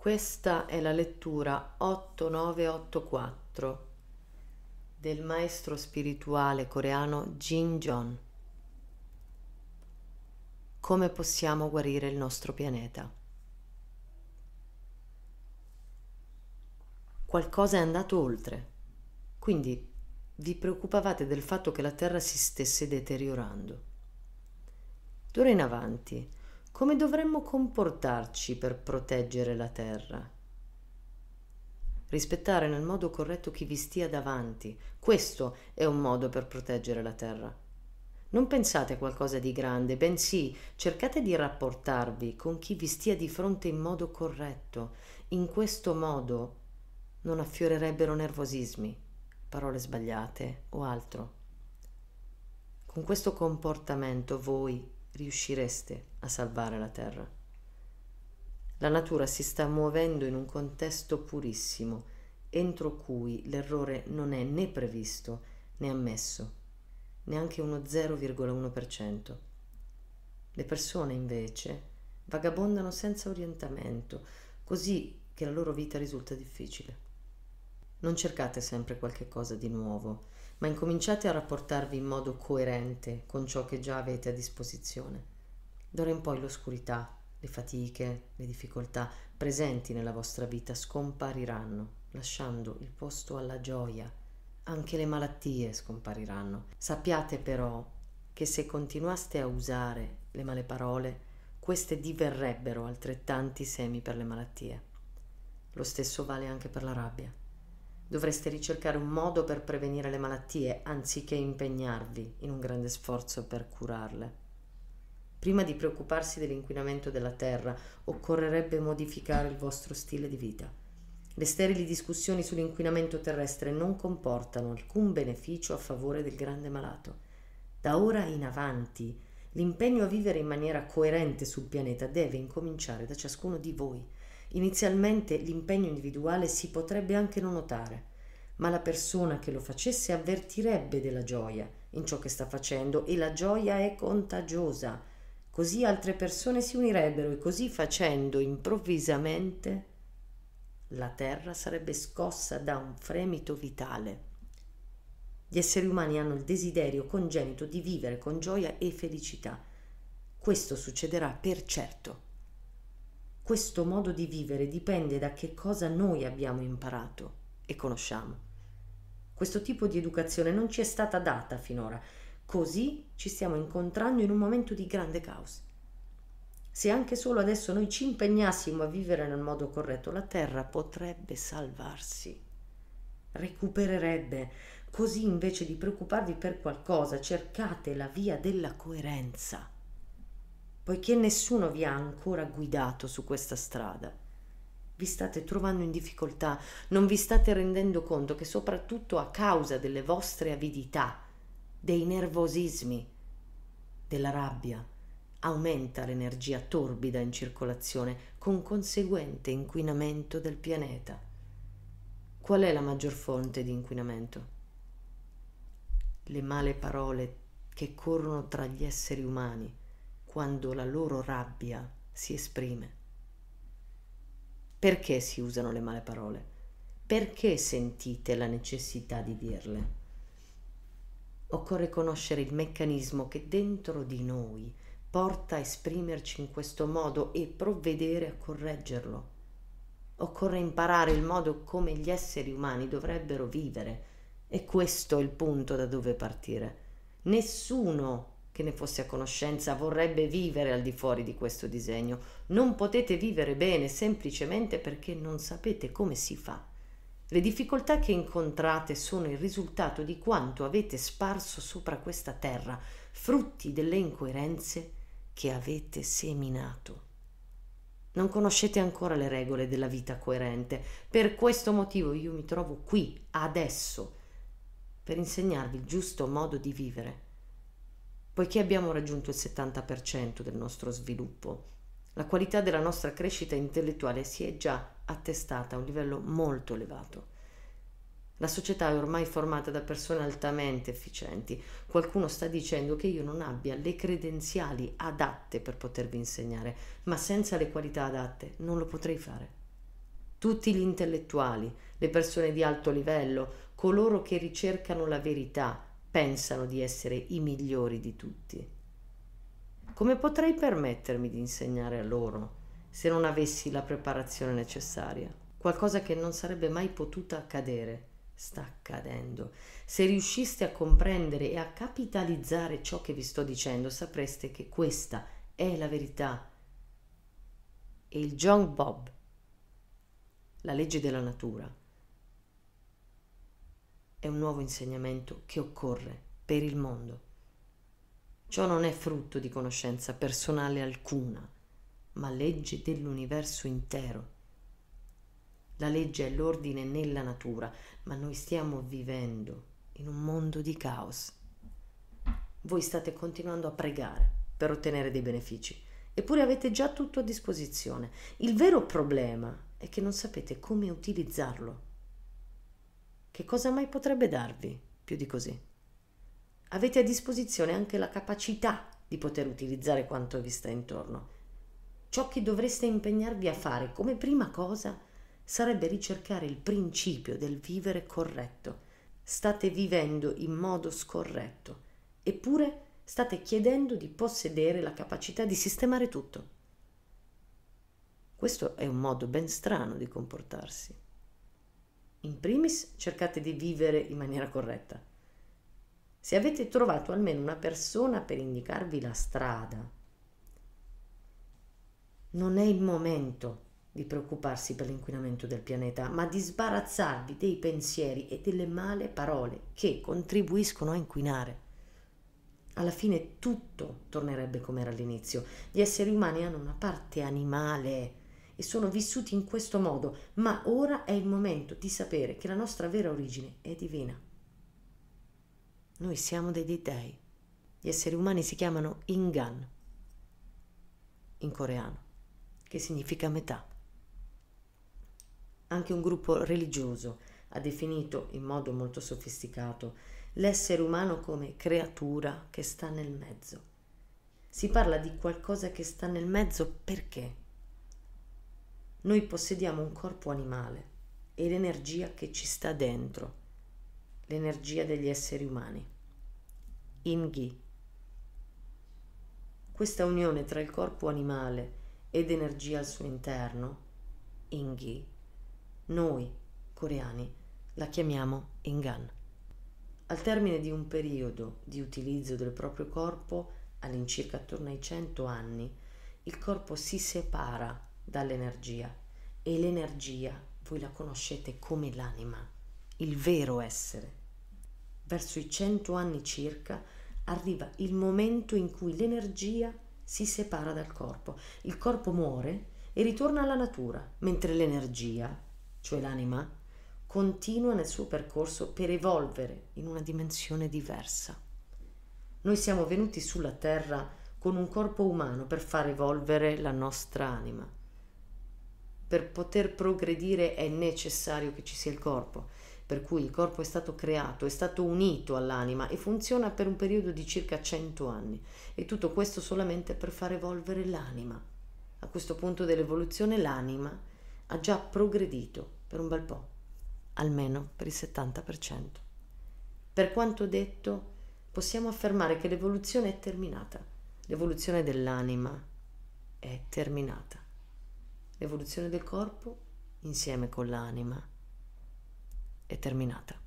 Questa è la lettura 8984 del maestro spirituale coreano Jin Jon. Come possiamo guarire il nostro pianeta? Qualcosa è andato oltre, quindi vi preoccupavate del fatto che la Terra si stesse deteriorando. D'ora in avanti, come dovremmo comportarci per proteggere la terra? Rispettare nel modo corretto chi vi stia davanti. Questo è un modo per proteggere la terra. Non pensate a qualcosa di grande, bensì cercate di rapportarvi con chi vi stia di fronte in modo corretto. In questo modo non affiorerebbero nervosismi, parole sbagliate o altro. Con questo comportamento voi riuscireste a salvare la Terra. La natura si sta muovendo in un contesto purissimo, entro cui l'errore non è né previsto né ammesso, neanche uno 0,1%. Le persone invece vagabondano senza orientamento, così che la loro vita risulta difficile. Non cercate sempre qualche cosa di nuovo, ma incominciate a rapportarvi in modo coerente con ciò che già avete a disposizione. D'ora in poi l'oscurità, le fatiche, le difficoltà presenti nella vostra vita scompariranno, lasciando il posto alla gioia. Anche le malattie scompariranno. Sappiate però che se continuaste a usare le male parole, queste diverrebbero altrettanti semi per le malattie. Lo stesso vale anche per la rabbia. Dovreste ricercare un modo per prevenire le malattie anziché impegnarvi in un grande sforzo per curarle. Prima di preoccuparsi dell'inquinamento della terra, occorrerebbe modificare il vostro stile di vita. Le sterili discussioni sull'inquinamento terrestre non comportano alcun beneficio a favore del grande malato. Da ora in avanti, l'impegno a vivere in maniera coerente sul pianeta deve incominciare da ciascuno di voi Inizialmente l'impegno individuale si potrebbe anche non notare, ma la persona che lo facesse avvertirebbe della gioia in ciò che sta facendo e la gioia è contagiosa. Così altre persone si unirebbero e così facendo improvvisamente la terra sarebbe scossa da un fremito vitale. Gli esseri umani hanno il desiderio congenito di vivere con gioia e felicità. Questo succederà per certo questo modo di vivere dipende da che cosa noi abbiamo imparato e conosciamo. Questo tipo di educazione non ci è stata data finora, così ci stiamo incontrando in un momento di grande caos. Se anche solo adesso noi ci impegnassimo a vivere nel modo corretto, la Terra potrebbe salvarsi, recupererebbe. Così invece di preoccuparvi per qualcosa, cercate la via della coerenza poiché nessuno vi ha ancora guidato su questa strada. Vi state trovando in difficoltà, non vi state rendendo conto che soprattutto a causa delle vostre avidità, dei nervosismi, della rabbia, aumenta l'energia torbida in circolazione con conseguente inquinamento del pianeta. Qual è la maggior fonte di inquinamento? Le male parole che corrono tra gli esseri umani quando la loro rabbia si esprime. Perché si usano le male parole? Perché sentite la necessità di dirle? Occorre conoscere il meccanismo che dentro di noi porta a esprimerci in questo modo e provvedere a correggerlo. Occorre imparare il modo come gli esseri umani dovrebbero vivere e questo è il punto da dove partire. Nessuno che ne fosse a conoscenza vorrebbe vivere al di fuori di questo disegno. Non potete vivere bene semplicemente perché non sapete come si fa. Le difficoltà che incontrate sono il risultato di quanto avete sparso sopra questa terra, frutti delle incoerenze che avete seminato. Non conoscete ancora le regole della vita coerente. Per questo motivo io mi trovo qui, adesso, per insegnarvi il giusto modo di vivere Poiché abbiamo raggiunto il 70% del nostro sviluppo, la qualità della nostra crescita intellettuale si è già attestata a un livello molto elevato. La società è ormai formata da persone altamente efficienti. Qualcuno sta dicendo che io non abbia le credenziali adatte per potervi insegnare, ma senza le qualità adatte non lo potrei fare. tutti gli intellettuali, le persone di alto livello, coloro che ricercano la verità, pensano di essere i migliori di tutti. Come potrei permettermi di insegnare a loro se non avessi la preparazione necessaria? Qualcosa che non sarebbe mai potuta accadere sta accadendo. Se riusciste a comprendere e a capitalizzare ciò che vi sto dicendo, sapreste che questa è la verità. E il John Bob, la legge della natura, è un nuovo insegnamento che occorre per il mondo. Ciò non è frutto di conoscenza personale alcuna, ma legge dell'universo intero. La legge è l'ordine nella natura, ma noi stiamo vivendo in un mondo di caos. Voi state continuando a pregare per ottenere dei benefici, eppure avete già tutto a disposizione. Il vero problema è che non sapete come utilizzarlo. Che cosa mai potrebbe darvi più di così? Avete a disposizione anche la capacità di poter utilizzare quanto vi sta intorno. Ciò che dovreste impegnarvi a fare come prima cosa sarebbe ricercare il principio del vivere corretto. State vivendo in modo scorretto, eppure state chiedendo di possedere la capacità di sistemare tutto. Questo è un modo ben strano di comportarsi. In primis cercate di vivere in maniera corretta. Se avete trovato almeno una persona per indicarvi la strada, non è il momento di preoccuparsi per l'inquinamento del pianeta, ma di sbarazzarvi dei pensieri e delle male parole che contribuiscono a inquinare. Alla fine tutto tornerebbe come era all'inizio. Gli esseri umani hanno una parte animale e sono vissuti in questo modo, ma ora è il momento di sapere che la nostra vera origine è divina. Noi siamo dei dei. Gli esseri umani si chiamano Ingan in coreano, che significa metà. Anche un gruppo religioso ha definito in modo molto sofisticato l'essere umano come creatura che sta nel mezzo. Si parla di qualcosa che sta nel mezzo perché? Noi possediamo un corpo animale e l'energia che ci sta dentro, l'energia degli esseri umani. Ingi. Questa unione tra il corpo animale ed energia al suo interno, Ingi, noi, coreani, la chiamiamo Ingan. Al termine di un periodo di utilizzo del proprio corpo, all'incirca attorno ai 100 anni, il corpo si separa dall'energia e l'energia voi la conoscete come l'anima, il vero essere. Verso i 100 anni circa arriva il momento in cui l'energia si separa dal corpo. Il corpo muore e ritorna alla natura, mentre l'energia cioè l'anima, continua nel suo percorso per evolvere in una dimensione diversa. Noi siamo venuti sulla Terra con un corpo umano per far evolvere la nostra anima. Per poter progredire è necessario che ci sia il corpo, per cui il corpo è stato creato, è stato unito all'anima e funziona per un periodo di circa 100 anni. E tutto questo solamente per far evolvere l'anima. A questo punto dell'evoluzione l'anima ha già progredito per un bel po', almeno per il 70%. Per quanto detto, possiamo affermare che l'evoluzione è terminata. L'evoluzione dell'anima è terminata. L'evoluzione del corpo, insieme con l'anima, è terminata.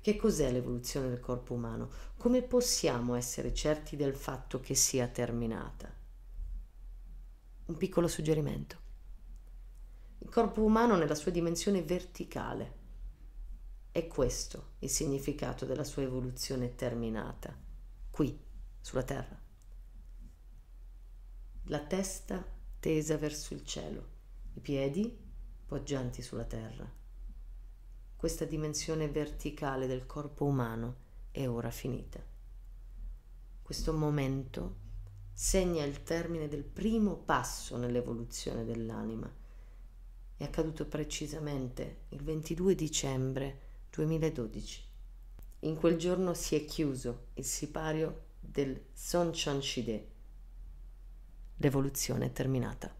Che cos'è l'evoluzione del corpo umano? Come possiamo essere certi del fatto che sia terminata? un piccolo suggerimento. Il corpo umano nella sua dimensione verticale. È questo il significato della sua evoluzione terminata, qui, sulla Terra. La testa tesa verso il cielo, i piedi poggianti sulla Terra. Questa dimensione verticale del corpo umano è ora finita. Questo momento segna il termine del primo passo nell'evoluzione dell'anima. È accaduto precisamente il 22 dicembre 2012. In quel giorno si è chiuso il sipario del Son Shide. L'evoluzione è terminata.